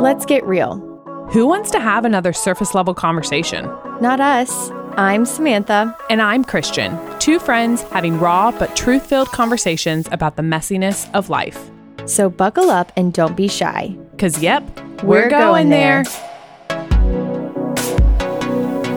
Let's get real. Who wants to have another surface level conversation? Not us. I'm Samantha. And I'm Christian, two friends having raw but truth filled conversations about the messiness of life. So buckle up and don't be shy. Because, yep, We're going there.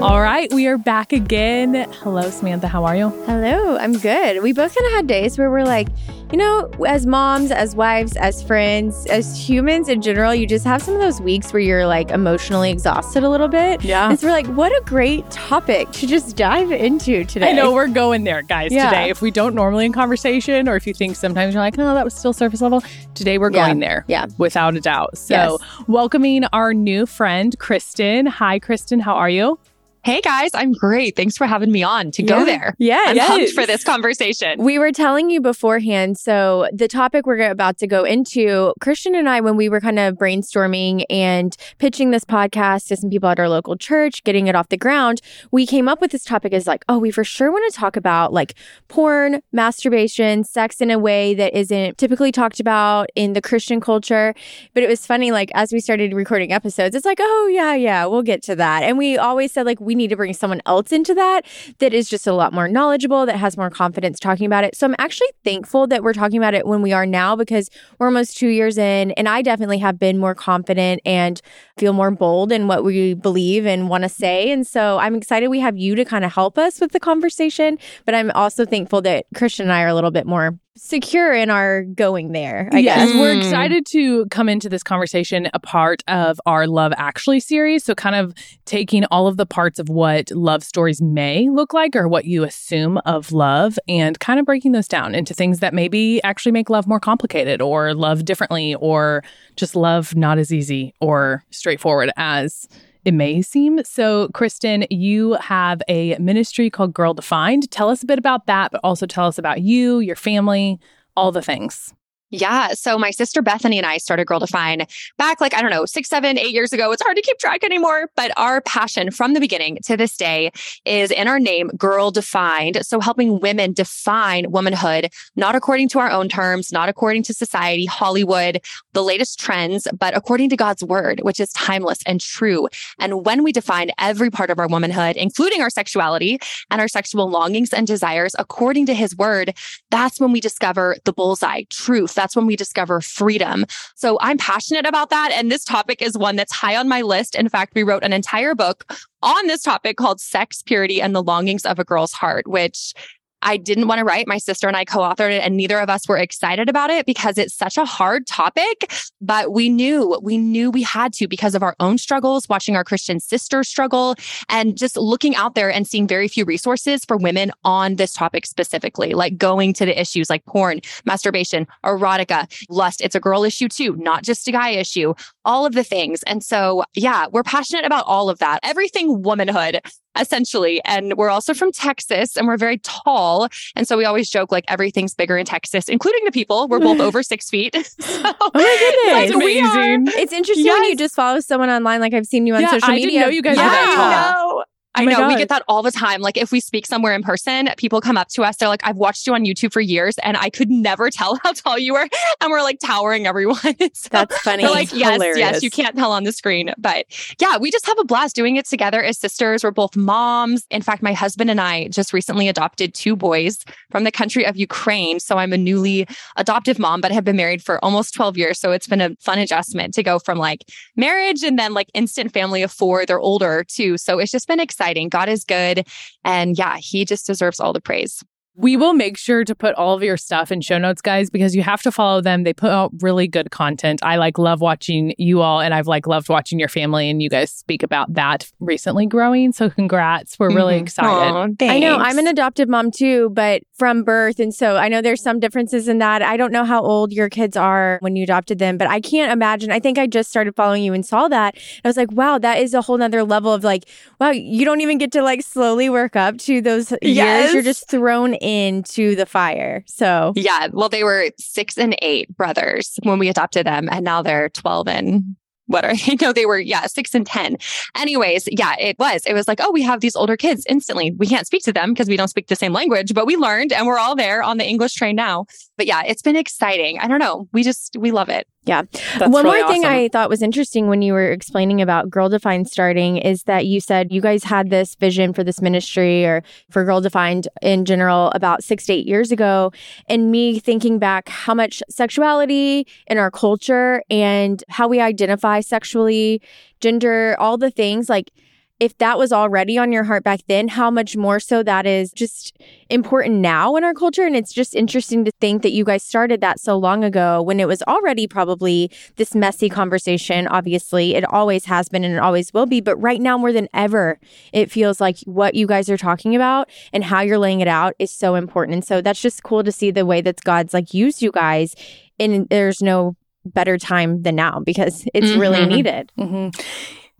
All right, we are back again. Hello, Samantha. How are you? Hello, I'm good. We both kind of had days where we're like, you know, as moms, as wives, as friends, as humans in general, you just have some of those weeks where you're like emotionally exhausted a little bit. Yeah. And so we're like, what a great topic to just dive into today. I know we're going there, guys, Yeah. today. If we don't normally in conversation, or if you think sometimes you're like, no, that was still surface level, today we're Yeah. going there. Yeah. Without a doubt. So, Yes. welcoming our new friend, Kristen. Hi, Kristen. How are you? Hey guys, I'm great. Thanks for having me on to Yeah. go there. Yeah. I'm Yes. pumped for this conversation. We were telling you beforehand. So, the topic we're about to go into, Christian and I, when we were kind of brainstorming and pitching this podcast to some people at our local church, getting it off the ground, we came up with this topic as like, oh, we for sure want to talk about like porn, masturbation, sex in a way that isn't typically talked about in the Christian culture. But it was funny, like, as we started recording episodes, it's like, oh, yeah, yeah, we'll get to that. And we always said, like, we need to bring someone else into that that is just a lot more knowledgeable, that has more confidence talking about it. So I'm actually thankful that we're talking about it when we are now because we're almost two years in. And I definitely have been more confident and feel more bold in what we believe and want to say. And so I'm excited we have you to kind of help us with the conversation. But I'm also thankful that Christian and I are a little bit more secure in our going there, I yes, guess. we're Mm. excited to come into this conversation a part of our Love Actually series. So, kind of taking all of the parts of what love stories may look like or what you assume of love and kind of breaking those down into things that maybe actually make love more complicated or love differently or just love not as easy or straightforward as it may seem. So, Kristen, you have a ministry called Girl Defined. Tell us a bit about that, but also tell us about you, your family, all the things. Yeah. So my sister Bethany and I started Girl Define back like, I don't know, six, seven, eight years ago. It's hard to keep track anymore. But our passion from the beginning to this day is in our name, Girl Defined. So helping women define womanhood, not according to our own terms, not according to society, Hollywood, the latest trends, but according to God's word, which is timeless and true. And when we define every part of our womanhood, including our sexuality and our sexual longings and desires according to his word, that's when we discover the bullseye, truth. That's when we discover freedom. So I'm passionate about that. And this topic is one that's high on my list. In fact, we wrote an entire book on this topic called Sex, Purity, and the Longings of a Girl's Heart, which I didn't want to write. My sister and I co authored it, and neither of us were excited about it because it's such a hard topic. But we knew, we knew we had to because of our own struggles, watching our Christian sisters struggle, and just looking out there and seeing very few resources for women on this topic specifically, like going to the issues like porn, masturbation, erotica, lust. It's a girl issue too, not just a guy issue, all of the things. And so, yeah, we're passionate about all of that, everything womanhood essentially. And we're also from Texas and we're very tall. And so we always joke like everything's bigger in Texas, including the people. We're both over six feet. So, Oh my goodness. we are- amazing. It's interesting when you just follow someone online, like I've seen you on Yeah, social I didn't media. know you guys were yeah. that tall. Know. I Oh my know we get that all the time. Like if we speak somewhere in person, people come up to us. They're like, "I've watched you on YouTube for years, and I could never tell how tall you were." And we're like towering everyone. So That's funny. we're like, yes, yes, hilarious. you can't tell on the screen, but yeah, we just have a blast doing it together as sisters. We're both moms. In fact, my husband and I just recently adopted two boys from the country of Ukraine. So I'm a newly adoptive mom, but have been married for almost 12 years. So it's been a fun adjustment to go from like marriage and then like instant family of four. They're older too. So it's just been exciting. God is good. And yeah, he just deserves all the praise. We will make sure to put all of your stuff in show notes, guys, because you have to follow them. They put out really good content. I like love watching you all, and I've like loved watching your family, and you guys speak about that recently growing. So congrats. We're really Mhm. excited. Aw, I know I'm an adopted mom too, but from birth. And so I know there's some differences in that. I don't know how old your kids are when you adopted them, but I can't imagine. I think I just started following you and saw that. I was like, wow, that is a whole nother level of like, wow, you don't even get to like slowly work up to those years. You're just thrown into the fire. So Yeah. Well, they were six and eight brothers when we adopted them, and now they're 12 and what are they? No, they were, yeah, six and 10. Anyways, yeah, it was. It was like, oh, we have these older kids instantly. We can't speak to them because we don't speak the same language, but we learned and we're all there on the English train now. But yeah, it's been exciting. I don't know. We just, we love it. Yeah. That's One really more thing awesome. I thought was interesting when you were explaining about Girl Defined starting is that you said you guys had this vision for this ministry or for Girl Defined in general about six to eight years ago. And me thinking back how much sexuality in our culture and how we identify sexually, gender, all the things like if that was already on your heart back then, how much more so that is just important now in our culture. And it's just interesting to think that you guys started that so long ago when it was already probably this messy conversation. Obviously, it always has been and it always will be. But right now, more than ever, it feels like what you guys are talking about and how you're laying it out is so important. And so that's just cool to see the way that God's like used you guys. And there's no better time than now because it's really Mhm. needed. hmm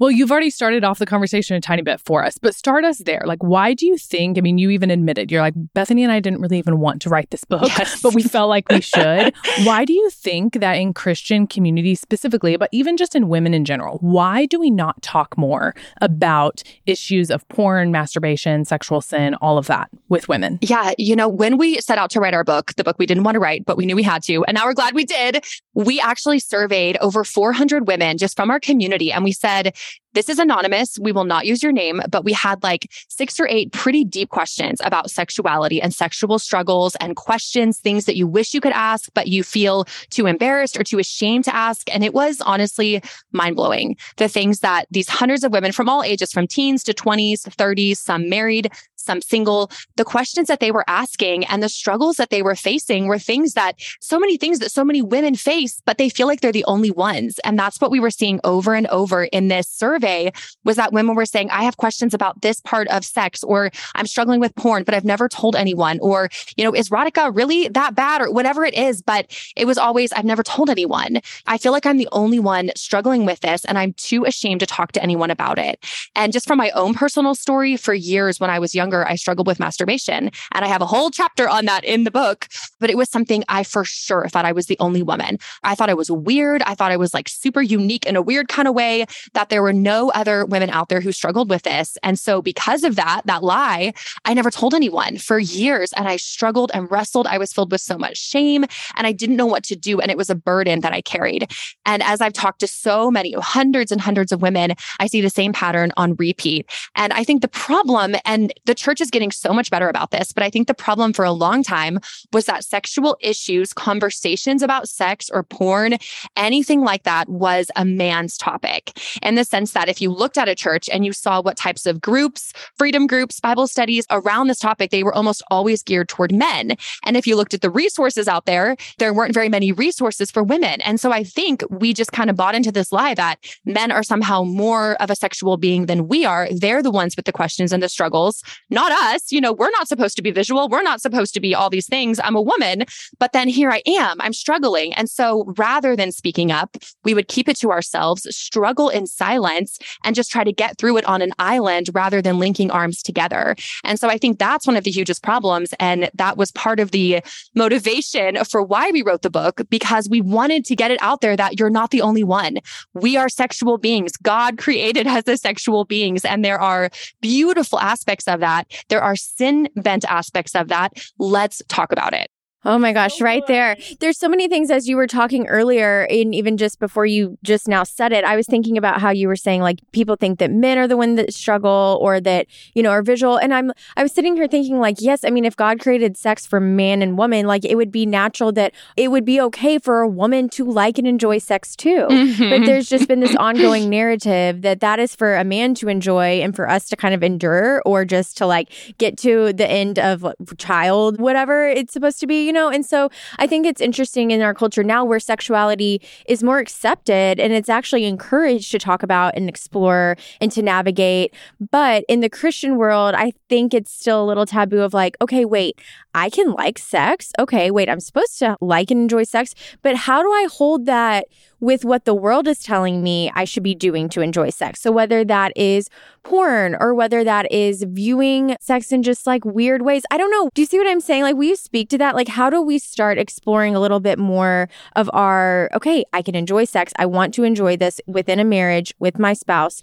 Well, you've already started off the conversation a tiny bit for us, but start us there. Like, why do you think? I mean, you even admitted you're like, Bethany and I didn't really even want to write this book, Yes. but we felt like we should. why do you think that in Christian communities specifically, but even just in women in general, why do we not talk more about issues of porn, masturbation, sexual sin, all of that with women? Yeah, you know, when we set out to write our book, the book we didn't want to write, but we knew we had to, and now we're glad we did, we actually surveyed over 400 women just from our community. And we said, this is anonymous. We will not use your name, but we had like six or eight pretty deep questions about sexuality and sexual struggles and questions, things that you wish you could ask, but you feel too embarrassed or too ashamed to ask. And it was honestly mind blowing. The things that these hundreds of women from all ages, from teens to 20s, 30s, some married, some single, the questions that they were asking and the struggles that they were facing were things that so many things that so many women face, but they feel like they're the only ones. And that's what we were seeing over and over in this survey was that women were saying, I have questions about this part of sex, or I'm struggling with porn, but I've never told anyone, or, you know, is erotica really that bad or whatever it is? But it was always, I've never told anyone. I feel like I'm the only one struggling with this and I'm too ashamed to talk to anyone about it. And just from my own personal story, for years when I was younger, I struggled with masturbation. And I have a whole chapter on that in the book, but it was something I for sure thought I was the only woman. I thought I was weird. I thought I was like super unique in a weird kind of way, that there were no other women out there who struggled with this. And so, because of that, that lie, I never told anyone for years. And I struggled and wrestled. I was filled with so much shame and I didn't know what to do. And it was a burden that I carried. And as I've talked to so many, hundreds and hundreds of women, I see the same pattern on repeat. And I think the problem, and the church is getting so much better about this, but I think the problem for a long time was that sexual issues, conversations about sex or porn, anything like that was a man's topic. In the sense that if you looked at a church and you saw what types of groups, freedom groups, Bible studies around this topic, they were almost always geared toward men. And if you looked at the resources out there, there weren't very many resources for women. And so I think we just kind of bought into this lie that men are somehow more of a sexual being than we are. They're the ones with the questions and the struggles, not us. You know, we're not supposed to be visual. We're not supposed to be all these things. I'm a woman, but then here I am. I'm struggling. And so rather than speaking up, we would keep it to ourselves, struggle in silence, and just try to get through it on an island rather than linking arms together. And so I think that's one of the hugest problems. And that was part of the motivation for why we wrote the book, because we wanted to get it out there that you're not the only one. We are sexual beings. God created us as sexual beings. And there are beautiful aspects of that. There are sin bent aspects of that. Let's talk about it. Oh my gosh, right oh there. There's so many things as you were talking earlier, and even just before you just now said it, I was thinking about how you were saying like people think that men are the one that struggle or that, you know, are visual. And I'm I was sitting here thinking, like, yes, I mean, if God created sex for man and woman, like it would be natural that it would be okay for a woman to like and enjoy sex too. Mm-hmm. But there's just been this ongoing narrative that that is for a man to enjoy and for us to kind of endure or just to like get to the end of child, whatever it's supposed to be, you know? And so I think it's interesting in our culture now where sexuality is more accepted and it's actually encouraged to talk about and explore and to navigate. But in the Christian world, I think it's still a little taboo of like, okay, wait, I can like sex. Okay, wait, I'm supposed to like and enjoy sex, but how do I hold that with what the world is telling me I should be doing to enjoy sex? So whether that is porn or whether that is viewing sex in just like weird ways, I don't know. Do you see what I'm saying? Like, will you speak to that? Like, how do we start exploring a little bit more of our, okay, I can enjoy sex. I want to enjoy this within a marriage with my spouse,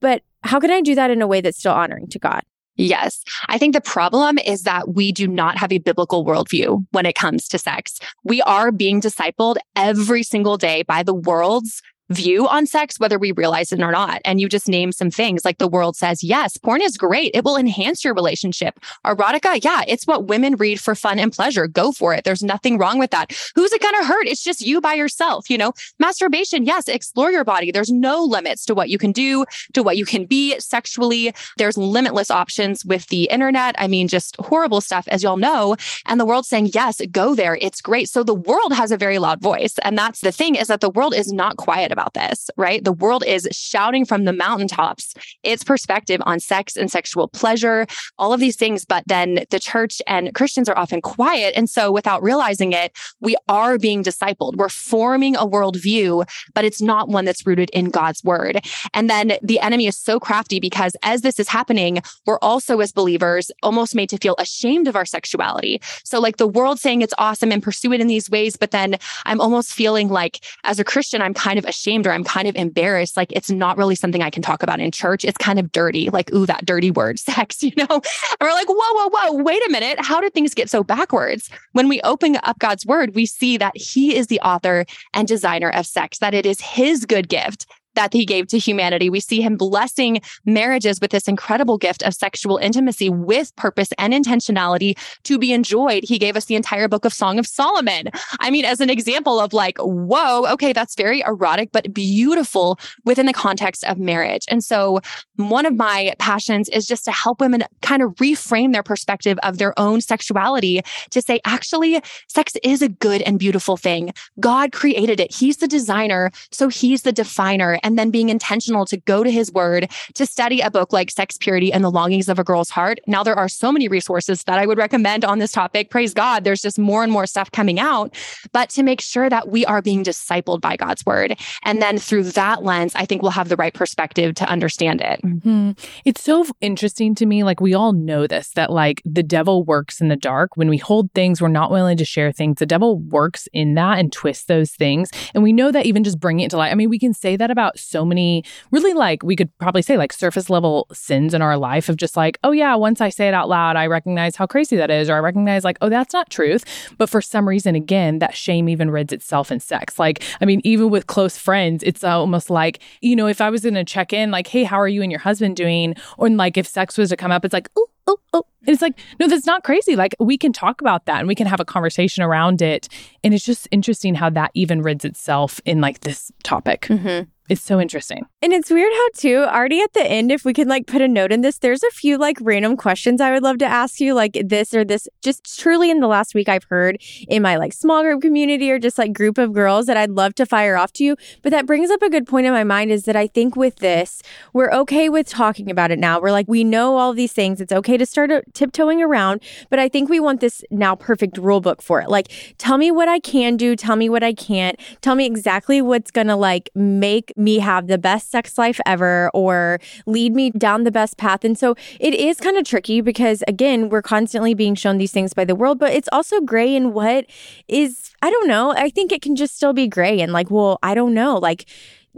but how can I do that in a way that's still honoring to God? Yes. I think the problem is that we do not have a biblical worldview when it comes to sex. We are being discipled every single day by the world's view on sex, whether we realize it or not. And you just name some things like the world says, yes, porn is great. It will enhance your relationship. Erotica, yeah, it's what women read for fun and pleasure. Go for it. There's nothing wrong with that. Who's it going to hurt? It's just you by yourself. You know, masturbation, yes, explore your body. There's no limits to what you can do, to what you can be sexually. There's limitless options with the internet. I mean, just horrible stuff, as y'all know. And the world's saying, yes, go there. It's great. So the world has a very loud voice. And that's the thing is that the world is not quiet about this, right? The world is shouting from the mountaintops its perspective on sex and sexual pleasure, all of these things. But then the church and Christians are often quiet. And so without realizing it, we are being discipled. We're forming a worldview, but it's not one that's rooted in God's word. And then the enemy is so crafty because as this is happening, we're also as believers almost made to feel ashamed of our sexuality. So like the world saying it's awesome and pursue it in these ways, but then I'm almost feeling like as a Christian, I'm kind of ashamed ashamed or I'm kind of embarrassed. Like it's not really something I can talk about in church. It's kind of dirty. Like, ooh, that dirty word, sex, you know? And we're like, whoa, whoa, whoa, wait a minute. How did things get so backwards? When we open up God's word, we see that he is the author and designer of sex, that it is his good gift that he gave to humanity. We see him blessing marriages with this incredible gift of sexual intimacy with purpose and intentionality to be enjoyed. He gave us the entire book of Song of Solomon. I mean, as an example of like, whoa, okay, that's very erotic, but beautiful within the context of marriage. And so one of my passions is just to help women kind of reframe their perspective of their own sexuality to say, actually, sex is a good and beautiful thing. God created it. He's the designer. So he's the definer and then being intentional to go to his word to study a book like Sex Purity and the Longings of a Girl's Heart. Now, there are so many resources that I would recommend on this topic. Praise God. There's just more and more stuff coming out, but to make sure that we are being discipled by God's word. And then through that lens, I think we'll have the right perspective to understand it. Mm-hmm. It's so interesting to me. Like, we all know this that, like, the devil works in the dark. When we hold things, we're not willing to share things. The devil works in that and twists those things. And we know that even just bringing it to light. I mean, we can say that about so many really like we could probably say like surface level sins in our life of just like, oh yeah, once I say it out loud, I recognize how crazy that is, or I recognize like, oh, that's not truth. But for some reason, again, that shame even rids itself in sex. Like, I mean, even with close friends, it's almost like, you know, if I was gonna check in, like, hey, how are you and your husband doing? Or like if sex was to come up, it's like, oh, oh, oh. And it's like, no, that's not crazy. Like we can talk about that and we can have a conversation around it. And it's just interesting how that even rids itself in like this topic. Mm-hmm. It's so interesting. And it's weird how, too, already at the end, if we can like put a note in this, there's a few like random questions I would love to ask you, like this or this. Just truly in the last week, I've heard in my like small group community or just like group of girls that I'd love to fire off to you. But that brings up a good point in my mind is that I think with this, we're okay with talking about it now. We're like, we know all these things. It's okay to start uh, tiptoeing around. But I think we want this now perfect rule book for it. Like, tell me what I can do. Tell me what I can't. Tell me exactly what's to like make me have the best sex life ever or lead me down the best path. And so it is kind of tricky because, again, we're constantly being shown these things by the world, but it's also gray in what is, I don't know. I think it can just still be gray and like, well, I don't know. Like,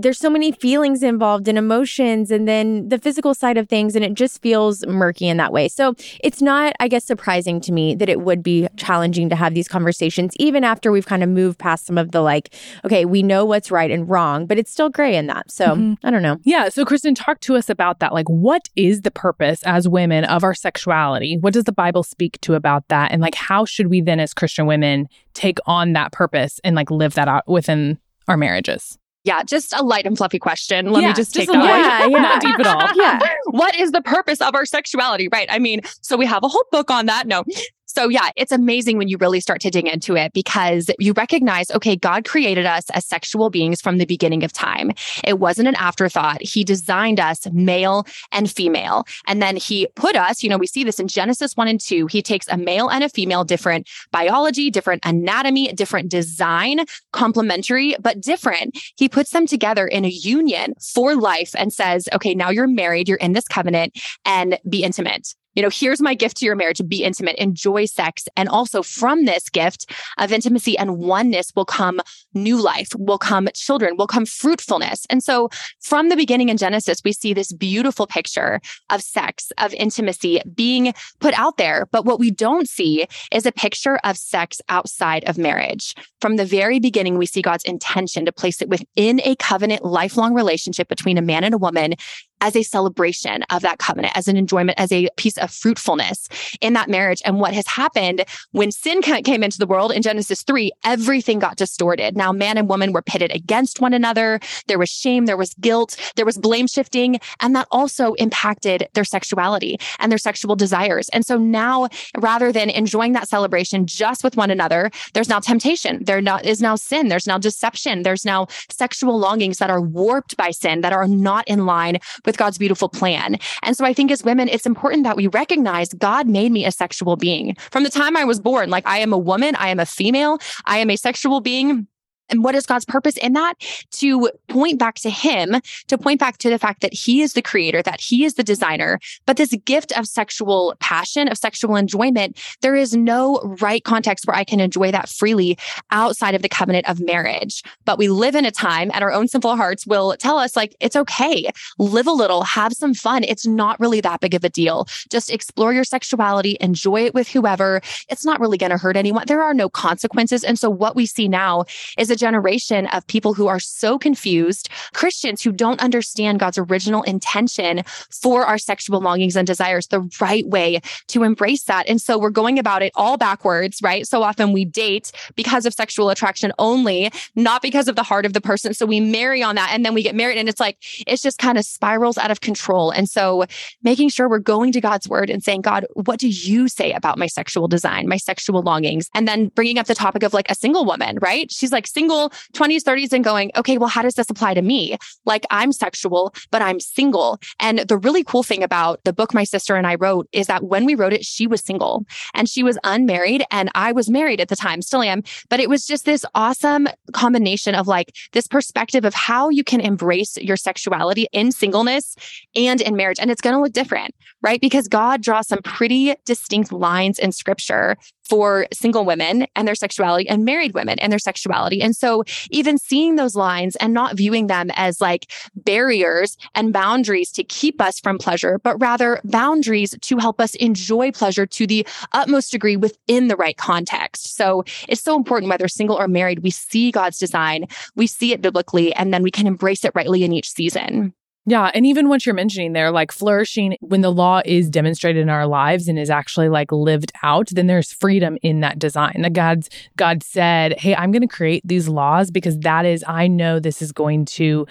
there's so many feelings involved and emotions and then the physical side of things and it just feels murky in that way. So it's not I guess surprising to me that it would be challenging to have these conversations even after we've kind of moved past some of the like okay, we know what's right and wrong, but it's still gray in that. So, mm-hmm. I don't know. Yeah, so Kristen talk to us about that like what is the purpose as women of our sexuality? What does the Bible speak to about that and like how should we then as Christian women take on that purpose and like live that out within our marriages? Yeah, just a light and fluffy question. Let yeah, me just, just take that yeah, yeah. Not deep at all. Yeah. what is the purpose of our sexuality? Right. I mean, so we have a whole book on that. No. So yeah, it's amazing when you really start to dig into it because you recognize, okay, God created us as sexual beings from the beginning of time. It wasn't an afterthought. He designed us male and female. And then he put us, you know, we see this in Genesis 1 and 2. He takes a male and a female, different biology, different anatomy, different design, complementary, but different. He puts them together in a union for life and says, okay, now you're married, you're in this covenant and be intimate You know, here's my gift to your marriage be intimate, enjoy sex. And also from this gift of intimacy and oneness will come new life, will come children, will come fruitfulness. And so from the beginning in Genesis, we see this beautiful picture of sex, of intimacy being put out there. But what we don't see is a picture of sex outside of marriage. From the very beginning, we see God's intention to place it within a covenant, lifelong relationship between a man and a woman as a celebration of that covenant, as an enjoyment, as a piece of fruitfulness in that marriage. And what has happened when sin came into the world in Genesis 3, everything got distorted. Now, man and woman were pitted against one another. There was shame, there was guilt, there was blame shifting, and that also impacted their sexuality and their sexual desires. And so now, rather than enjoying that celebration just with one another, there's now temptation. There is now sin. There's now deception. There's now sexual longings that are warped by sin, that are not in line with God's beautiful plan. And so I think as women, it's important that we recognize God made me a sexual being. From the time I was born, like I am a woman, I am a female, I am a sexual being and what is God's purpose in that? To point back to Him, to point back to the fact that He is the creator, that He is the designer. But this gift of sexual passion, of sexual enjoyment, there is no right context where I can enjoy that freely outside of the covenant of marriage. But we live in a time and our own sinful hearts will tell us, like, it's okay, live a little, have some fun. It's not really that big of a deal. Just explore your sexuality, enjoy it with whoever. It's not really going to hurt anyone. There are no consequences. And so what we see now is a generation of people who are so confused, Christians who don't understand God's original intention for our sexual longings and desires, the right way to embrace that. And so we're going about it all backwards, right? So often we date because of sexual attraction only, not because of the heart of the person. So we marry on that and then we get married and it's like, it's just kind of spirals out of control. And so making sure we're going to God's word and saying, God, what do you say about my sexual design, my sexual longings? And then bringing up the topic of like a single woman, right? She's like single single 20s, 30s and going, okay, well, how does this apply to me? Like I'm sexual, but I'm single. And the really cool thing about the book my sister and I wrote is that when we wrote it, she was single and she was unmarried and I was married at the time, still am. But it was just this awesome combination of like this perspective of how you can embrace your sexuality in singleness and in marriage. And it's going to look different, right? Because God draws some pretty distinct lines in scripture for single women and their sexuality and married women and their sexuality. And so even seeing those lines and not viewing them as like barriers and boundaries to keep us from pleasure, but rather boundaries to help us enjoy pleasure to the utmost degree within the right context. So it's so important whether single or married, we see God's design, we see it biblically, and then we can embrace it rightly in each season. Yeah. And even what you're mentioning there, like flourishing when the law is demonstrated in our lives and is actually like lived out, then there's freedom in that design. That God's God said, Hey, I'm going to create these laws because that is, I know this is going to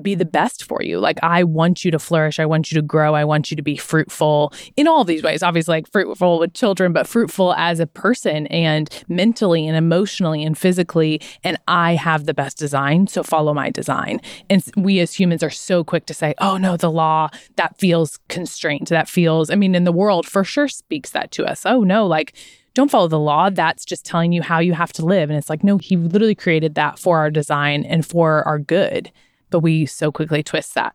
be the best for you. Like I want you to flourish. I want you to grow. I want you to be fruitful in all these ways. Obviously, like fruitful with children, but fruitful as a person and mentally and emotionally and physically. And I have the best design. So follow my design. And we as humans are so quick to say, oh no, the law, that feels constrained. That feels, I mean, in the world for sure speaks that to us. Oh no, like don't follow the law. That's just telling you how you have to live. And it's like, no, he literally created that for our design and for our good but we so quickly twist that.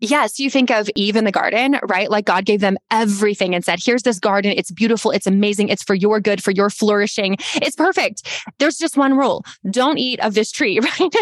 Yes, you think of Eve in the garden, right? Like God gave them everything and said, here's this garden. It's beautiful. It's amazing. It's for your good, for your flourishing. It's perfect. There's just one rule. Don't eat of this tree, right?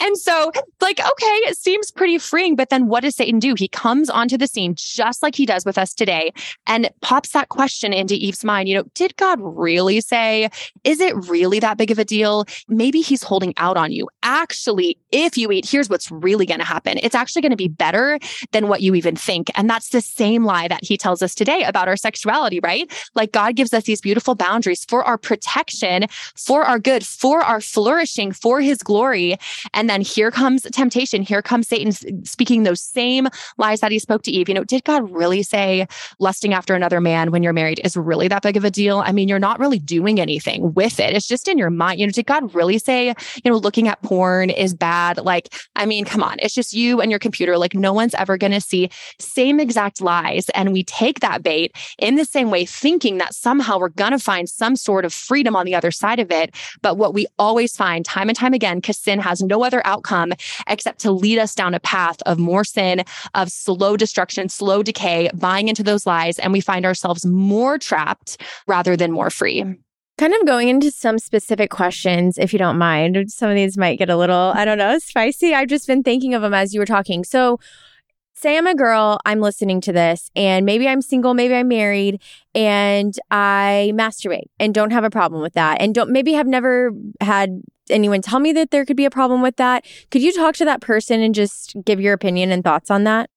and so like, okay, it seems pretty freeing, but then what does Satan do? He comes onto the scene just like he does with us today and pops that question into Eve's mind. You know, did God really say, is it really that big of a deal? Maybe he's holding out on you. Actually, if you eat, here's what's really going to happen. It's actually going to be better than what you even think. And that's the same lie that he tells us today about our sexuality, right? Like God gives us these beautiful boundaries for our protection, for our good, for our flourishing, for his glory. And then here comes temptation. Here comes Satan speaking those same lies that he spoke to Eve. You know, did God really say lusting after another man when you're married is really that big of a deal? I mean, you're not really doing anything with it. It's just in your mind. You know, did God really say, you know, looking at porn is bad? Like, I mean, come on, it's just you and your computer. Like, no one's ever going to see same exact lies. And we take that bait in the same way, thinking that somehow we're going to find some sort of freedom on the other side of it. But what we always find time and time again, because sin has no other outcome except to lead us down a path of more sin, of slow destruction, slow decay, buying into those lies. And we find ourselves more trapped rather than more free. Kind of going into some specific questions, if you don't mind. Some of these might get a little, I don't know, spicy. I've just been thinking of them as you were talking. So, say I'm a girl, I'm listening to this, and maybe I'm single, maybe I'm married, and I masturbate and don't have a problem with that, and don't maybe have never had anyone tell me that there could be a problem with that. Could you talk to that person and just give your opinion and thoughts on that?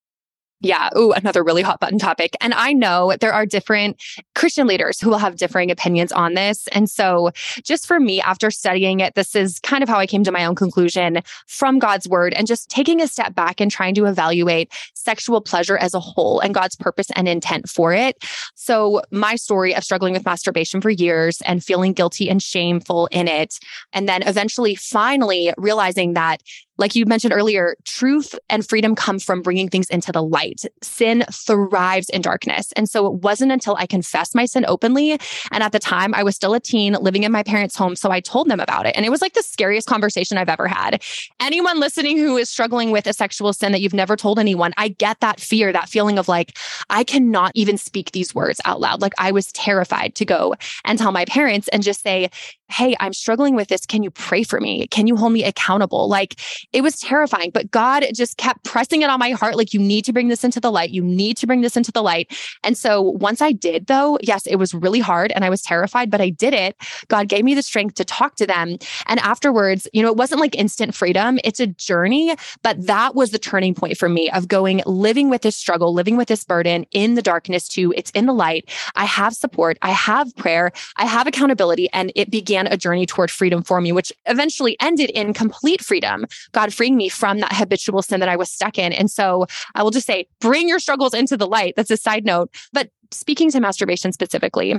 Yeah. Ooh, another really hot button topic. And I know there are different Christian leaders who will have differing opinions on this. And so, just for me, after studying it, this is kind of how I came to my own conclusion from God's word and just taking a step back and trying to evaluate sexual pleasure as a whole and God's purpose and intent for it. So, my story of struggling with masturbation for years and feeling guilty and shameful in it, and then eventually finally realizing that like you mentioned earlier, truth and freedom come from bringing things into the light. Sin thrives in darkness. And so it wasn't until I confessed my sin openly. And at the time, I was still a teen living in my parents' home. So I told them about it. And it was like the scariest conversation I've ever had. Anyone listening who is struggling with a sexual sin that you've never told anyone, I get that fear, that feeling of like, I cannot even speak these words out loud. Like I was terrified to go and tell my parents and just say, Hey, I'm struggling with this. Can you pray for me? Can you hold me accountable? Like it was terrifying, but God just kept pressing it on my heart. Like, you need to bring this into the light. You need to bring this into the light. And so once I did, though, yes, it was really hard and I was terrified, but I did it. God gave me the strength to talk to them. And afterwards, you know, it wasn't like instant freedom, it's a journey, but that was the turning point for me of going, living with this struggle, living with this burden in the darkness too. It's in the light. I have support, I have prayer, I have accountability, and it began a journey toward freedom for me, which eventually ended in complete freedom. God freeing me from that habitual sin that I was stuck in. And so I will just say, bring your struggles into the light. That's a side note. But speaking to masturbation specifically,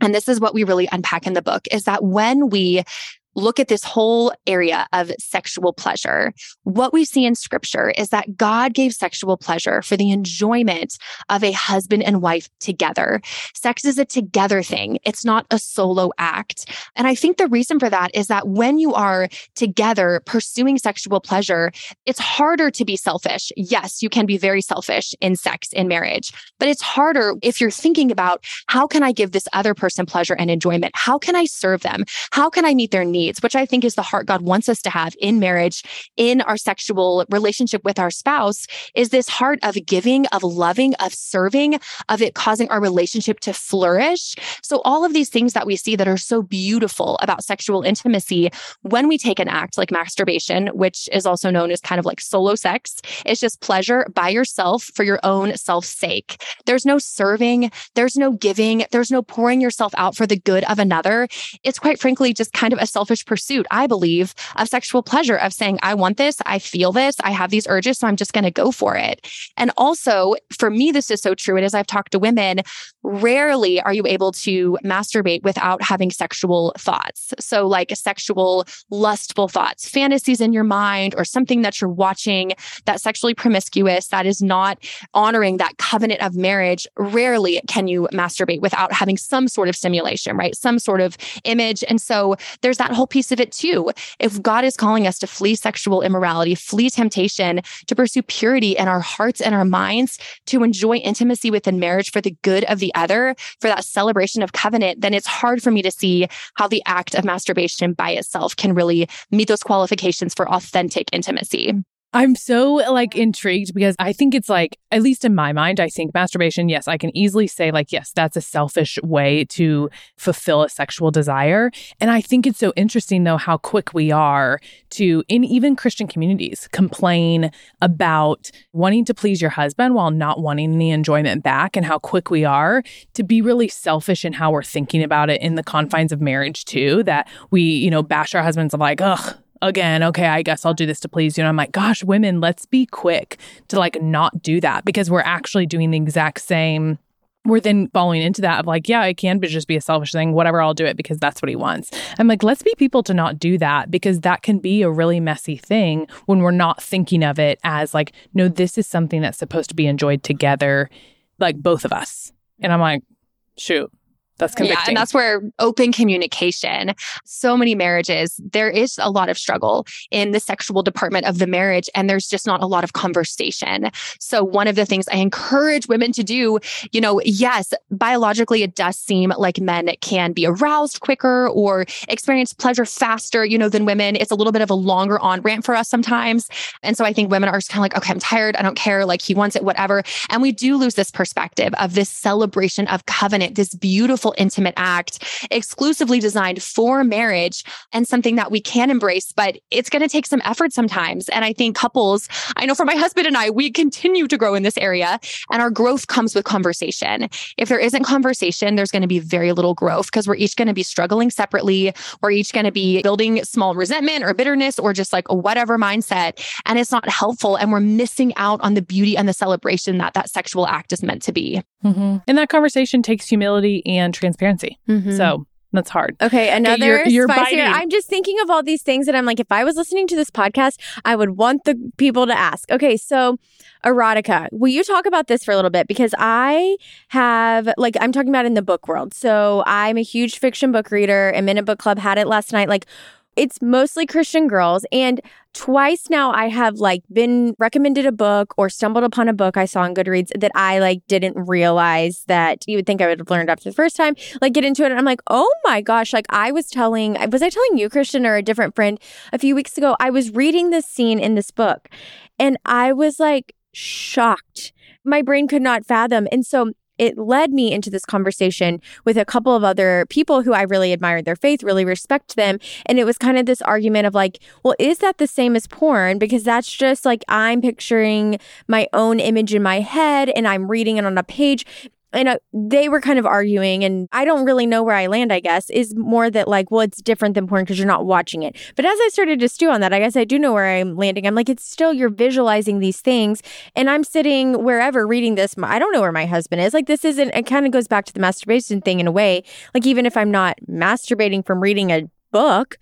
and this is what we really unpack in the book is that when we look at this whole area of sexual pleasure, what we see in scripture is that God gave sexual pleasure for the enjoyment of a husband and wife together. Sex is a together thing. It's not a solo act. And I think the reason for that is that when you are together pursuing sexual pleasure, it's harder to be selfish. Yes, you can be very selfish in sex in marriage, but it's harder if you're thinking about how can I give this other person pleasure and enjoyment? How can I serve them? How can I meet their needs? Needs, which I think is the heart God wants us to have in marriage, in our sexual relationship with our spouse, is this heart of giving, of loving, of serving, of it causing our relationship to flourish. So, all of these things that we see that are so beautiful about sexual intimacy, when we take an act like masturbation, which is also known as kind of like solo sex, it's just pleasure by yourself for your own self's sake. There's no serving, there's no giving, there's no pouring yourself out for the good of another. It's quite frankly just kind of a selfish selfish pursuit, I believe, of sexual pleasure, of saying, I want this, I feel this, I have these urges, so I'm just going to go for it. And also, for me, this is so true. And as I've talked to women, rarely are you able to masturbate without having sexual thoughts. So, like sexual, lustful thoughts, fantasies in your mind, or something that you're watching that's sexually promiscuous, that is not honoring that covenant of marriage. Rarely can you masturbate without having some sort of stimulation, right? Some sort of image. And so, there's that whole piece of it too. If God is calling us to flee sexual immorality, flee temptation, to pursue purity in our hearts and our minds, to enjoy intimacy within marriage for the good of the other, for that celebration of covenant, then it's hard for me to see how the act of masturbation by itself can really meet those qualifications for authentic intimacy. I'm so like intrigued because I think it's like, at least in my mind, I think masturbation, yes, I can easily say, like, yes, that's a selfish way to fulfill a sexual desire. And I think it's so interesting, though, how quick we are to, in even Christian communities, complain about wanting to please your husband while not wanting any enjoyment back, and how quick we are to be really selfish in how we're thinking about it in the confines of marriage, too. That we, you know, bash our husbands of like, ugh, again, okay, I guess I'll do this to please you. And I'm like, gosh, women, let's be quick to like not do that because we're actually doing the exact same we're then falling into that of like, yeah, it can but just be a selfish thing, whatever, I'll do it because that's what he wants. I'm like, let's be people to not do that because that can be a really messy thing when we're not thinking of it as like, no, this is something that's supposed to be enjoyed together, like both of us. And I'm like, shoot, that's convicting. Yeah, and that's where open communication. So many marriages, there is a lot of struggle in the sexual department of the marriage, and there's just not a lot of conversation. So, one of the things I encourage women to do, you know, yes, biologically, it does seem like men can be aroused quicker or experience pleasure faster, you know, than women. It's a little bit of a longer on ramp for us sometimes. And so, I think women are just kind of like, okay, I'm tired. I don't care. Like, he wants it, whatever. And we do lose this perspective of this celebration of covenant, this beautiful beautiful, intimate act exclusively designed for marriage and something that we can embrace, but it's going to take some effort sometimes. And I think couples, I know for my husband and I, we continue to grow in this area and our growth comes with conversation. If there isn't conversation, there's going to be very little growth because we're each going to be struggling separately. We're each going to be building small resentment or bitterness or just like whatever mindset. And it's not helpful. And we're missing out on the beauty and the celebration that that sexual act is meant to be. Mm-hmm. And that conversation takes humility and transparency. Mm-hmm. So that's hard. Okay, another you're, you're spicier. I'm just thinking of all these things and I'm like, if I was listening to this podcast, I would want the people to ask. Okay, so erotica. Will you talk about this for a little bit? Because I have, like, I'm talking about in the book world. So I'm a huge fiction book reader, and Minute Book Club had it last night. Like, it's mostly Christian girls. And twice now I have like been recommended a book or stumbled upon a book I saw on Goodreads that I like didn't realize that you would think I would have learned after the first time. Like get into it and I'm like, oh my gosh, like I was telling was I telling you, Christian, or a different friend a few weeks ago, I was reading this scene in this book and I was like shocked. My brain could not fathom. And so it led me into this conversation with a couple of other people who I really admired their faith, really respect them. And it was kind of this argument of like, well, is that the same as porn? Because that's just like I'm picturing my own image in my head and I'm reading it on a page and uh, they were kind of arguing and i don't really know where i land i guess is more that like well it's different than porn because you're not watching it. But as i started to stew on that i guess i do know where i'm landing. I'm like it's still you're visualizing these things and i'm sitting wherever reading this i don't know where my husband is. Like this isn't it kind of goes back to the masturbation thing in a way. Like even if i'm not masturbating from reading a book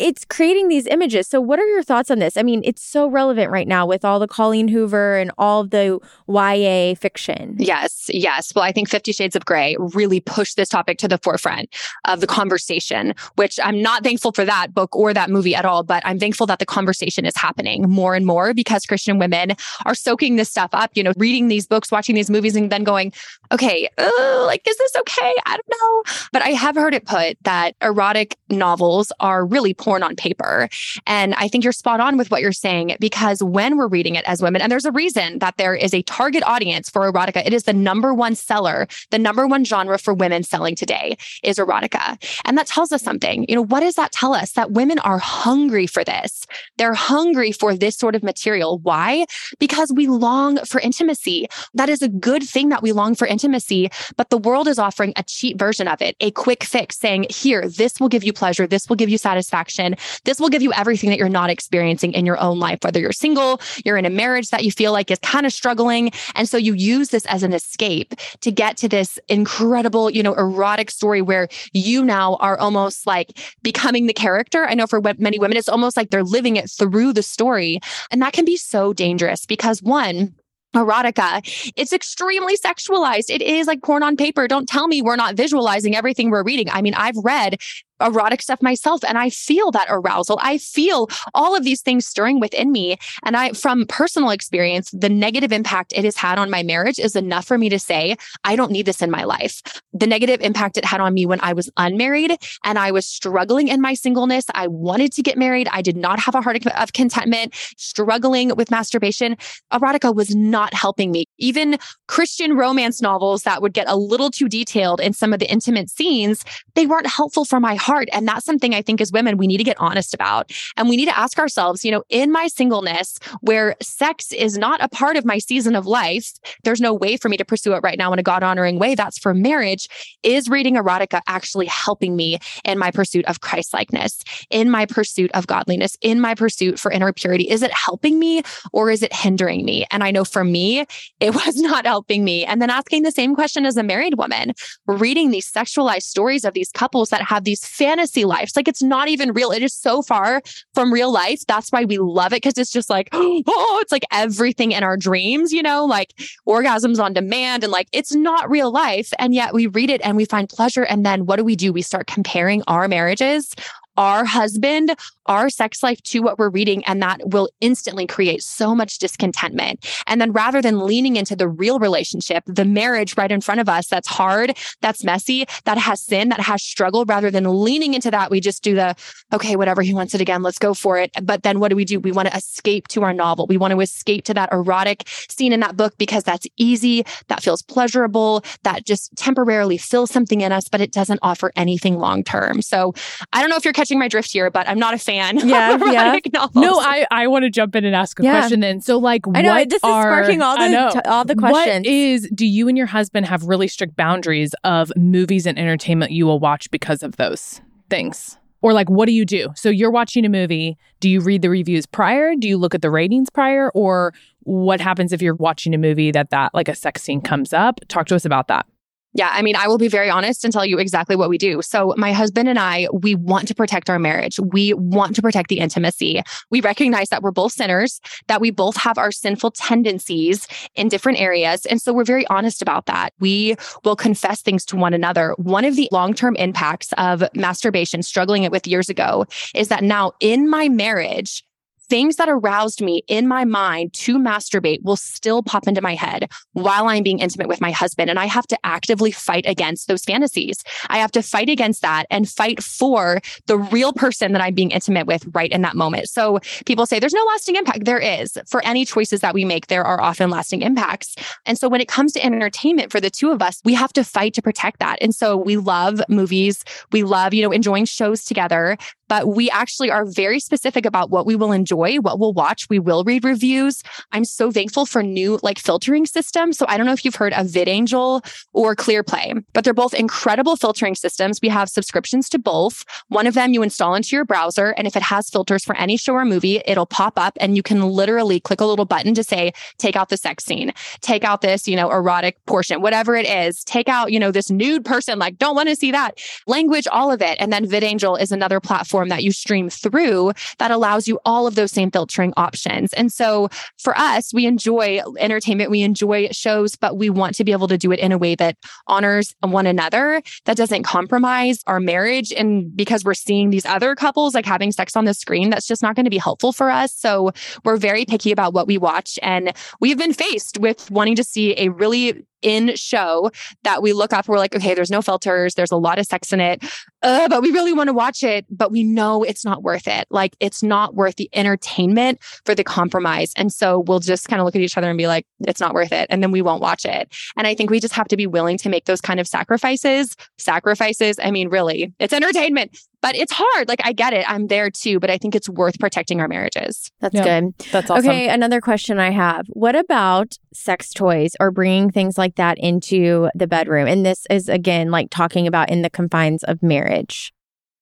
it's creating these images. So, what are your thoughts on this? I mean, it's so relevant right now with all the Colleen Hoover and all the YA fiction. Yes, yes. Well, I think Fifty Shades of Grey really pushed this topic to the forefront of the conversation, which I'm not thankful for that book or that movie at all, but I'm thankful that the conversation is happening more and more because Christian women are soaking this stuff up, you know, reading these books, watching these movies, and then going, okay, uh, like, is this okay? I don't know. But I have heard it put that erotic novels are really porn on paper. And I think you're spot on with what you're saying because when we're reading it as women, and there's a reason that there is a target audience for erotica, it is the number one seller, the number one genre for women selling today is erotica. And that tells us something. You know, what does that tell us? That women are hungry for this. They're hungry for this sort of material. Why? Because we long for intimacy. That is a good thing that we long for intimacy, but the world is offering a cheap version of it, a quick fix saying, here, this will give you pleasure. This will give you satisfaction this will give you everything that you're not experiencing in your own life, whether you're single, you're in a marriage that you feel like is kind of struggling. And so you use this as an escape to get to this incredible, you know, erotic story where you now are almost like becoming the character. I know for many women, it's almost like they're living it through the story. And that can be so dangerous because one, erotica. It's extremely sexualized. It is like porn on paper. Don't tell me we're not visualizing everything we're reading. I mean, I've read erotic stuff myself and I feel that arousal. I feel all of these things stirring within me. And I, from personal experience, the negative impact it has had on my marriage is enough for me to say, I don't need this in my life. The negative impact it had on me when I was unmarried and I was struggling in my singleness. I wanted to get married. I did not have a heart of contentment, struggling with masturbation. Erotica was not helping me. Even Christian romance novels that would get a little too detailed in some of the intimate scenes, they weren't helpful for my heart hard. And that's something I think as women, we need to get honest about. And we need to ask ourselves, you know, in my singleness, where sex is not a part of my season of life, there's no way for me to pursue it right now in a God honoring way. That's for marriage. Is reading erotica actually helping me in my pursuit of Christ likeness, in my pursuit of godliness, in my pursuit for inner purity? Is it helping me or is it hindering me? And I know for me, it was not helping me. And then asking the same question as a married woman, reading these sexualized stories of these couples that have these fantasy lives. Like it's not even real. It is so far from real life. That's why we love it because it's just like, oh, it's like everything in our dreams, you know, like orgasms on demand and like it's not real life. And yet we read it and we find pleasure. And then what do we do? We start comparing our marriages our husband, our sex life to what we're reading. And that will instantly create so much discontentment. And then rather than leaning into the real relationship, the marriage right in front of us that's hard, that's messy, that has sin, that has struggle, rather than leaning into that, we just do the, okay, whatever he wants it again, let's go for it. But then what do we do? We want to escape to our novel. We want to escape to that erotic scene in that book because that's easy, that feels pleasurable, that just temporarily fills something in us, but it doesn't offer anything long term. So I don't know if you're catching catching my drift here, but I'm not a fan. Yeah, yeah. No, I, I want to jump in and ask a yeah. question then. So, like, I know what this are, is sparking all the t- all the questions. What is? Do you and your husband have really strict boundaries of movies and entertainment you will watch because of those things? Or like, what do you do? So you're watching a movie. Do you read the reviews prior? Do you look at the ratings prior? Or what happens if you're watching a movie that that like a sex scene comes up? Talk to us about that. Yeah, I mean, I will be very honest and tell you exactly what we do. So, my husband and I, we want to protect our marriage. We want to protect the intimacy. We recognize that we're both sinners, that we both have our sinful tendencies in different areas. And so, we're very honest about that. We will confess things to one another. One of the long term impacts of masturbation, struggling it with years ago, is that now in my marriage, things that aroused me in my mind to masturbate will still pop into my head while I'm being intimate with my husband. And I have to actively fight against those fantasies. I have to fight against that and fight for the real person that I'm being intimate with right in that moment. So people say there's no lasting impact. There is. For any choices that we make, there are often lasting impacts. And so when it comes to entertainment for the two of us, we have to fight to protect that. And so we love movies. We love, you know, enjoying shows together but we actually are very specific about what we will enjoy, what we'll watch. We will read reviews. I'm so thankful for new like filtering systems. So I don't know if you've heard of VidAngel or ClearPlay, but they're both incredible filtering systems. We have subscriptions to both. One of them you install into your browser. And if it has filters for any show or movie, it'll pop up and you can literally click a little button to say, take out the sex scene, take out this, you know, erotic portion, whatever it is, take out, you know, this nude person, like don't want to see that language, all of it. And then VidAngel is another platform platform that you stream through that allows you all of those same filtering options. And so for us, we enjoy entertainment, we enjoy shows, but we want to be able to do it in a way that honors one another, that doesn't compromise our marriage. And because we're seeing these other couples like having sex on the screen, that's just not going to be helpful for us. So we're very picky about what we watch. And we've been faced with wanting to see a really in show that we look up. We're like, okay, there's no filters. There's a lot of sex in it, uh, but we really want to watch it. But we know it's not worth it. Like it's not worth the entertainment for the compromise. And so we'll just kind of look at each other and be like, it's not worth it. And then we won't watch it. And I think we just have to be willing to make those kind of sacrifices. Sacrifices. I mean, really, it's entertainment but it's hard. Like I get it. I'm there too, but I think it's worth protecting our marriages. That's good. That's awesome. Okay, another question I have. What about sex toys or bringing things like that into the bedroom? And this is again like talking about in the confines of marriage.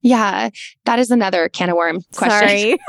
Yeah, that is another can of worm question. Sorry.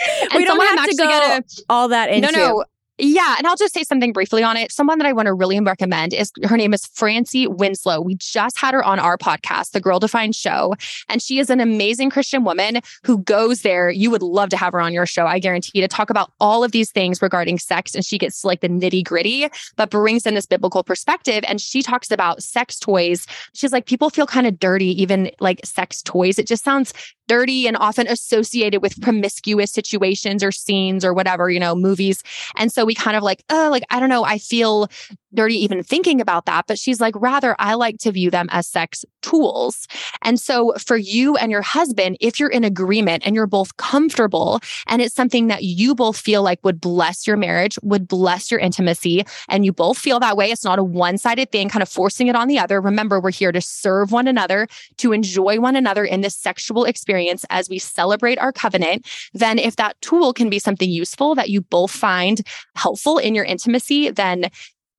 we don't have to go gonna, all that into. No, no. Yeah. And I'll just say something briefly on it. Someone that I want to really recommend is her name is Francie Winslow. We just had her on our podcast, The Girl Defined Show. And she is an amazing Christian woman who goes there. You would love to have her on your show, I guarantee, to talk about all of these things regarding sex. And she gets like the nitty gritty, but brings in this biblical perspective. And she talks about sex toys. She's like, people feel kind of dirty, even like sex toys. It just sounds dirty and often associated with promiscuous situations or scenes or whatever, you know, movies. And so we kind of like, oh, like, I don't know, I feel dirty even thinking about that. But she's like, rather, I like to view them as sex tools. And so for you and your husband, if you're in agreement and you're both comfortable and it's something that you both feel like would bless your marriage, would bless your intimacy, and you both feel that way, it's not a one sided thing, kind of forcing it on the other. Remember, we're here to serve one another, to enjoy one another in this sexual experience as we celebrate our covenant. Then if that tool can be something useful that you both find helpful in your intimacy, then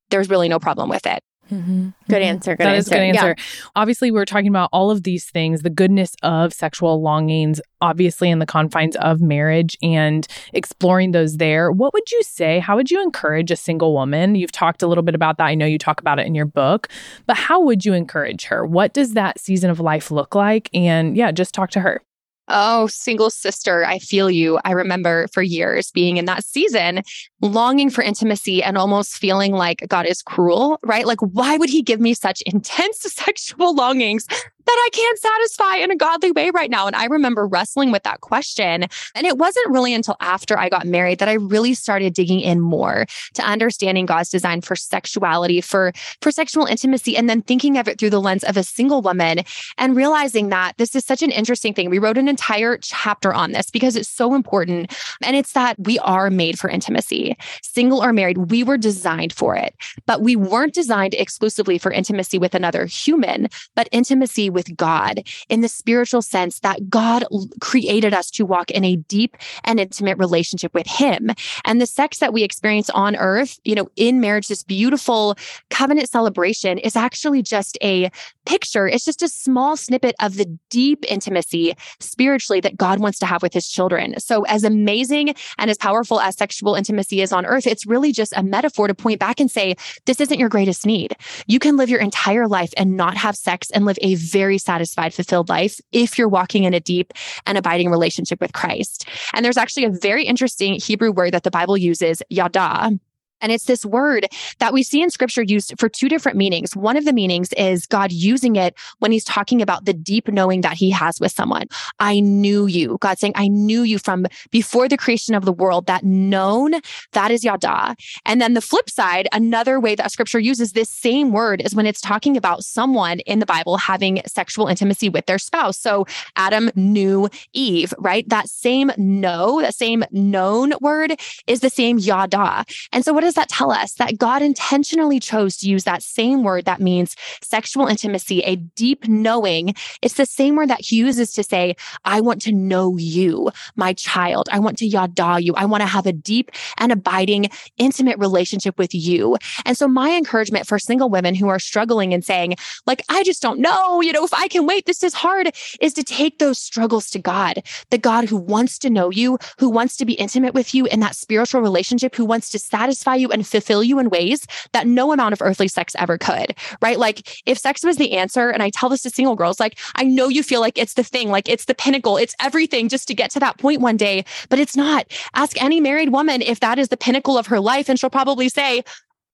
there's really no problem with it. Mm-hmm. Good answer. Good That answer. is a good answer. Yeah. Obviously, we're talking about all of these things, the goodness of sexual longings, obviously in the confines of marriage and exploring those there. What would you say? How would you encourage a single woman? You've talked a little bit about that. I know you talk about it in your book, but how would you encourage her? What does that season of life look like? And yeah, just talk to her. Oh, single sister, I feel you. I remember for years being in that season, longing for intimacy and almost feeling like God is cruel, right? Like, why would he give me such intense sexual longings that I can't satisfy in a godly way right now? And I remember wrestling with that question. And it wasn't really until after I got married that I really started digging in more to understanding God's design for sexuality, for, for sexual intimacy, and then thinking of it through the lens of a single woman and realizing that this is such an interesting thing. We wrote an entire chapter on this because it's so important. And it's that we are made for intimacy, single or married. We were designed for it, but we weren't designed exclusively for intimacy with another human, but intimacy with God in the spiritual sense that God created us to walk in a deep and intimate relationship with Him. And the sex that we experience on earth, you know, in marriage, this beautiful covenant celebration is actually just a picture. It's just a small snippet of the deep intimacy spiritually that God wants to have with his children. So as amazing and as powerful as sexual intimacy is on earth, it's really just a metaphor to point back and say, this isn't your greatest need. You can live your entire life and not have sex and live a very satisfied, fulfilled life if you're walking in a deep and abiding relationship with Christ. And there's actually a very interesting Hebrew word that the Bible uses, yada. And it's this word that we see in scripture used for two different meanings. One of the meanings is God using it when he's talking about the deep knowing that he has with someone. I knew you. God saying, I knew you from before the creation of the world. That known, that is yada. And then the flip side, another way that scripture uses this same word is when it's talking about someone in the Bible having sexual intimacy with their spouse. So Adam knew Eve, right? That same know, that same known word is the same yada. And so what does that tell us? That God intentionally chose to use that same word that means sexual intimacy, a deep knowing. It's the same word that he uses to say, I want to know you, my child. I want to yada you. I want to have a deep and abiding, intimate relationship with you. And so my encouragement for single women who are struggling and saying, like, I just don't know, you know, if I can wait, this is hard, is to take those struggles to God, the God who wants to know you, who wants to be intimate with you in that spiritual relationship, who wants to satisfy you and fulfill you in ways that no amount of earthly sex ever could, right? Like if sex was the answer, and I tell this to single girls, like, I know you feel like it's the thing, like it's the pinnacle, it's everything just to get to that point one day, but it's not. Ask any married woman if that is the pinnacle of her life, and she'll probably say,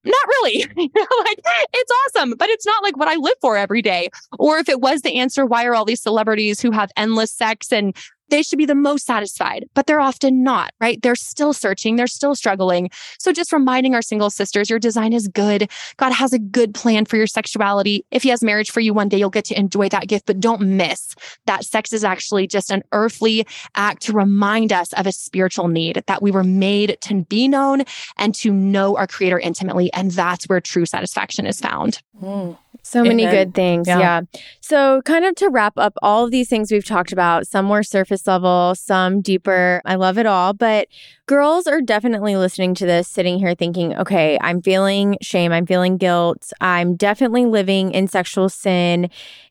not really. like it's awesome, but it's not like what I live for every day. Or if it was the answer, why are all these celebrities who have endless sex and they should be the most satisfied, but they're often not, right? They're still searching, they're still struggling. So just reminding our single sisters, your design is good. God has a good plan for your sexuality. If he has marriage for you one day, you'll get to enjoy that gift, but don't miss that sex is actually just an earthly act to remind us of a spiritual need that we were made to be known and to know our creator intimately. And that's where true satisfaction is found. Mm. So many Amen. good things. Yeah. Yeah. So, kind of to wrap up all of these things we've talked about, some more surface level, some deeper. I love it all. But girls are definitely listening to this, sitting here thinking, okay, I'm feeling shame. I'm feeling guilt. I'm definitely living in sexual sin.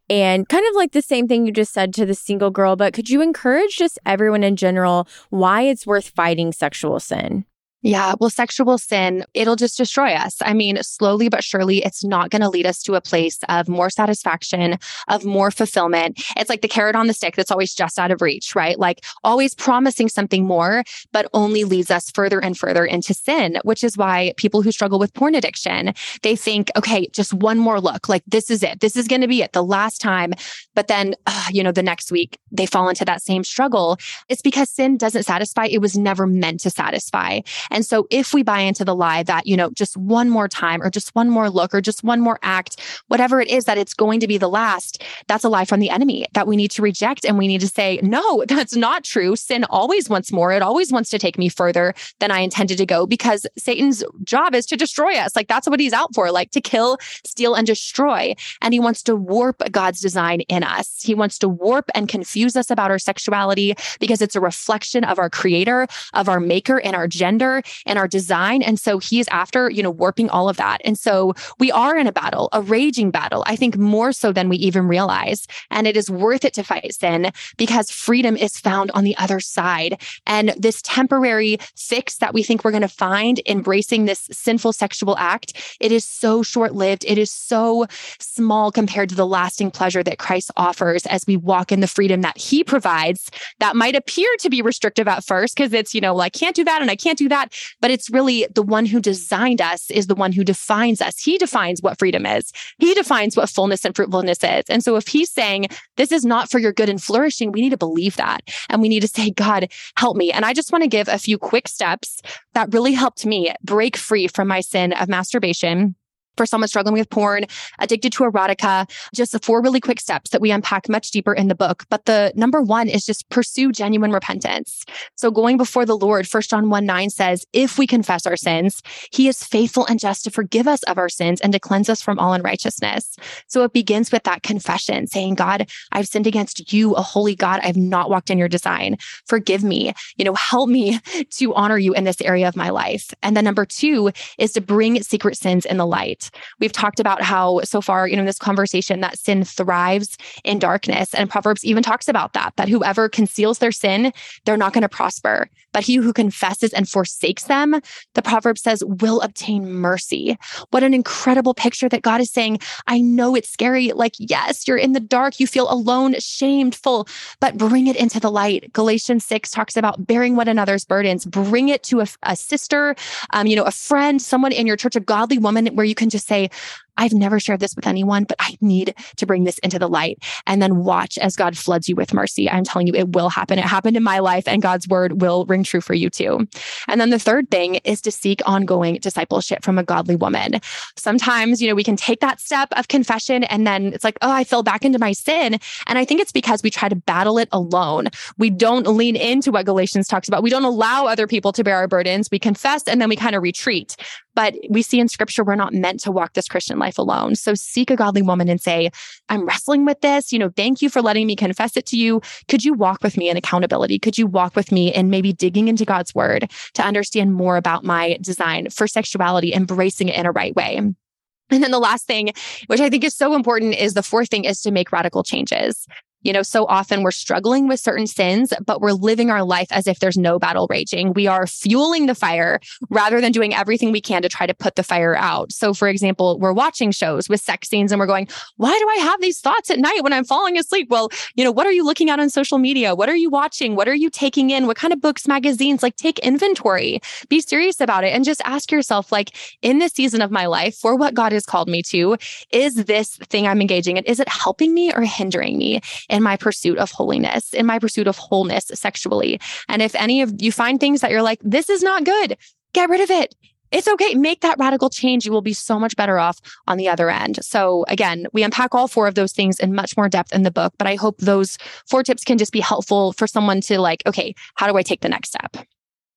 And kind of like the same thing you just said to the single girl, but could you encourage just everyone in general why it's worth fighting sexual sin? Yeah, well, sexual sin, it'll just destroy us. I mean, slowly but surely, it's not going to lead us to a place of more satisfaction, of more fulfillment. It's like the carrot on the stick that's always just out of reach, right? Like always promising something more, but only leads us further and further into sin, which is why people who struggle with porn addiction, they think, okay, just one more look, like this is it. This is going to be it the last time. But then, you know, the next week they fall into that same struggle. It's because sin doesn't satisfy. It was never meant to satisfy. And so if we buy into the lie that, you know, just one more time or just one more look or just one more act, whatever it is that it's going to be the last, that's a lie from the enemy that we need to reject. And we need to say, no, that's not true. Sin always wants more. It always wants to take me further than I intended to go because Satan's job is to destroy us. Like that's what he's out for, like to kill, steal, and destroy. And he wants to warp God's design in us. He wants to warp and confuse us about our sexuality because it's a reflection of our creator, of our maker, and our gender and our design. And so he is after, you know, warping all of that. And so we are in a battle, a raging battle, I think more so than we even realize. And it is worth it to fight sin because freedom is found on the other side. And this temporary fix that we think we're going to find embracing this sinful sexual act, it is so short lived. It is so small compared to the lasting pleasure that Christ offers as we walk in the freedom that he provides that might appear to be restrictive at first because it's, you know, like, can't do that and I can't do that. But it's really the one who designed us is the one who defines us. He defines what freedom is, he defines what fullness and fruitfulness is. And so if he's saying, this is not for your good and flourishing, we need to believe that. And we need to say, God, help me. And I just want to give a few quick steps that really helped me break free from my sin of masturbation for someone struggling with porn, addicted to erotica, just the four really quick steps that we unpack much deeper in the book. But the number one is just pursue genuine repentance. So going before the Lord, First John 1 9 says, if we confess our sins, he is faithful and just to forgive us of our sins and to cleanse us from all unrighteousness. So it begins with that confession saying, God, I've sinned against you, a holy God. I've not walked in your design. Forgive me. You know, help me to honor you in this area of my life. And then number two is to bring secret sins in the light. We've talked about how so far, you know, in this conversation that sin thrives in darkness. And Proverbs even talks about that, that whoever conceals their sin, they're not going to prosper. But he who confesses and forsakes them, the proverb says, will obtain mercy. What an incredible picture that God is saying, I know it's scary. Like, yes, you're in the dark, you feel alone, shameful, but bring it into the light. Galatians 6 talks about bearing one another's burdens, bring it to a, a sister, um, you know, a friend, someone in your church, a godly woman where you can just say, I've never shared this with anyone, but I need to bring this into the light and then watch as God floods you with mercy. I'm telling you, it will happen. It happened in my life and God's word will ring true for you too. And then the third thing is to seek ongoing discipleship from a godly woman. Sometimes, you know, we can take that step of confession and then it's like, oh, I fell back into my sin. And I think it's because we try to battle it alone. We don't lean into what Galatians talks about. We don't allow other people to bear our burdens. We confess and then we kind of retreat. But we see in scripture, we're not meant to walk this Christian life alone. So seek a godly woman and say, I'm wrestling with this. You know, thank you for letting me confess it to you. Could you walk with me in accountability? Could you walk with me in maybe digging into God's word to understand more about my design for sexuality, embracing it in a right way? And then the last thing, which I think is so important, is the fourth thing is to make radical changes. You know, so often we're struggling with certain sins, but we're living our life as if there's no battle raging. We are fueling the fire rather than doing everything we can to try to put the fire out. So, for example, we're watching shows with sex scenes and we're going, why do I have these thoughts at night when I'm falling asleep? Well, you know, what are you looking at on social media? What are you watching? What are you taking in? What kind of books, magazines? Like, take inventory, be serious about it, and just ask yourself, like, in this season of my life, for what God has called me to, is this thing I'm engaging in, is it helping me or hindering me? In my pursuit of holiness, in my pursuit of wholeness sexually. And if any of you find things that you're like, this is not good, get rid of it. It's okay. Make that radical change. You will be so much better off on the other end. So, again, we unpack all four of those things in much more depth in the book, but I hope those four tips can just be helpful for someone to like, okay, how do I take the next step?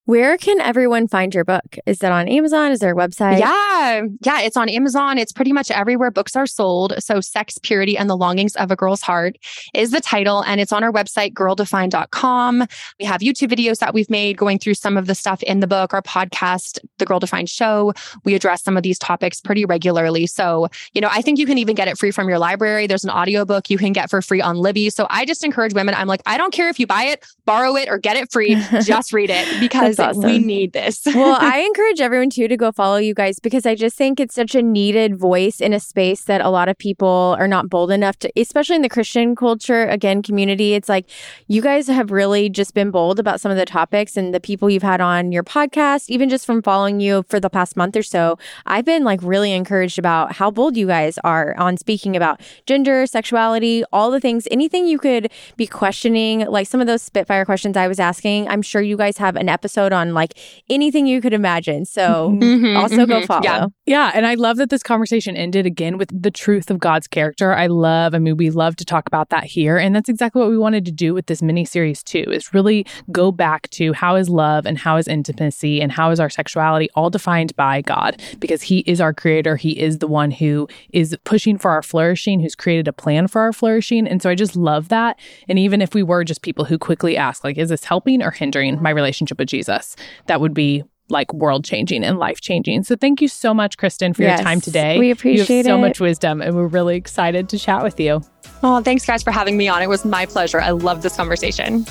Where can everyone find your book? Is it on Amazon? Is there a website? Yeah. Yeah. It's on Amazon. It's pretty much everywhere books are sold. So, Sex, Purity, and the Longings of a Girl's Heart is the title. And it's on our website, girldefined.com. We have YouTube videos that we've made going through some of the stuff in the book, our podcast, The Girl Defined Show. We address some of these topics pretty regularly. So, you know, I think you can even get it free from your library. There's an audiobook you can get for free on Libby. So, I just encourage women, I'm like, I don't care if you buy it, borrow it, or get it free, just read it because awesome. we need this. well, I encourage everyone too to go follow you guys because I just think it's such a needed voice in a space that a lot of people are not bold enough to, especially in the Christian culture, again, community. It's like you guys have really just been bold about some of the topics and the people you've had on your podcast, even just from following you for the past month or so. I've been like really encouraged about how bold you guys are on speaking about gender, sexuality, all the things, anything you could be questioning, like some of those Spitfire questions I was asking. I'm sure you guys have an episode episode on like anything you could imagine. So Mhm, also go mhm. follow. Yeah. Yeah, and I love that this conversation ended again with the truth of God's character. I love, I mean, we love to talk about that here, and that's exactly what we wanted to do with this mini series too. Is really go back to how is love and how is intimacy and how is our sexuality all defined by God because He is our creator. He is the one who is pushing for our flourishing, who's created a plan for our flourishing, and so I just love that. And even if we were just people who quickly ask, like, is this helping or hindering my relationship with Jesus? That would be like world changing and life changing. So thank you so much, Kristen, for Yes, your time today. we you appreciate have so it. much wisdom, and we're really excited to chat with you. Oh, thanks guys for having me on. It was my pleasure. I love this conversation.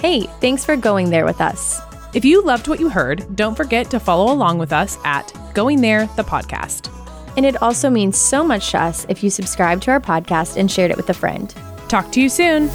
Hey, thanks for going there with us. If you loved what you heard, don't forget to follow along with us at Going There, the podcast. And it also means so much to us if you subscribe to our podcast and shared it with a friend. Talk to you soon.